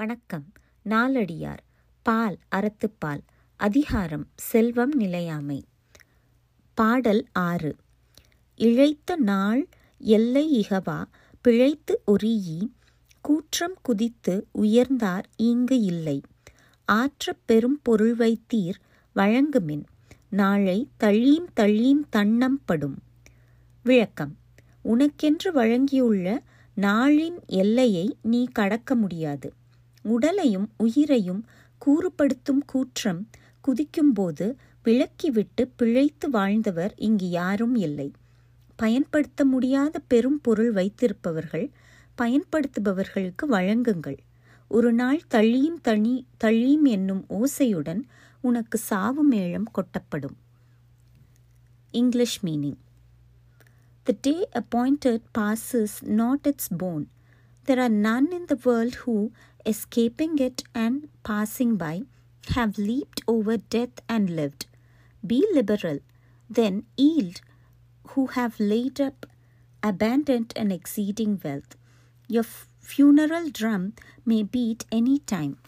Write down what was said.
வணக்கம். நாலடியார் பால் அறத்துப்பால். அதிகாரம் செல்வம் நிலையாமை. பாடல் ஆறு. இழைத்த நாள் எல்லை இகவா. பிழைத்து ஒரியி கூற்றம் குதித்து உயர்ந்தார் ஈங்கு இல்லை. ஆற்றப் பெரும் பொருள் வைத்தீர் வழங்குமின். நாளை தள்ளீம் தள்ளீம் தன்னம்படும் விளக்கம். உனக்கென்று வழங்கியுள்ள நாளின் எல்லையை நீ கடக்க முடியாது. உடலையும் உயிரையும் கூறுபடுத்தும் கூற்றம் குதிக்கும்போது விளக்கிவிட்டு பிழைத்து வாழ்ந்தவர் இங்கு யாரும் இல்லை. பயன்படுத்த முடியாத பெரும் பொருள் வைத்திருப்பவர்கள் பயன்படுத்துபவர்களுக்கு வழங்குங்கள். ஒரு நாள் தள்ளியும் தனி தள்ளியும் என்னும் ஓசையுடன் உனக்கு சாவு மேளம் கொட்டப்படும். English meaning. The day appointed passes not it's bone There are none in the world who, escaping it and passing by, have leaped over death and lived. Be liberal, then yield, who have laid up abundant and exceeding wealth. Your funeral drum may beat any time.